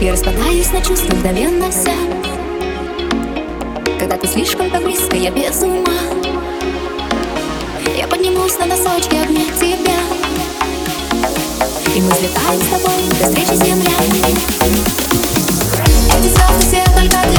Я распадаюсь на чувства мгновенно вся. Когда ты слишком так близко, я без ума. Я поднимусь на носочки, обнять тебя. И мы взлетаем с тобой до встречи земля Эти звезды все только ты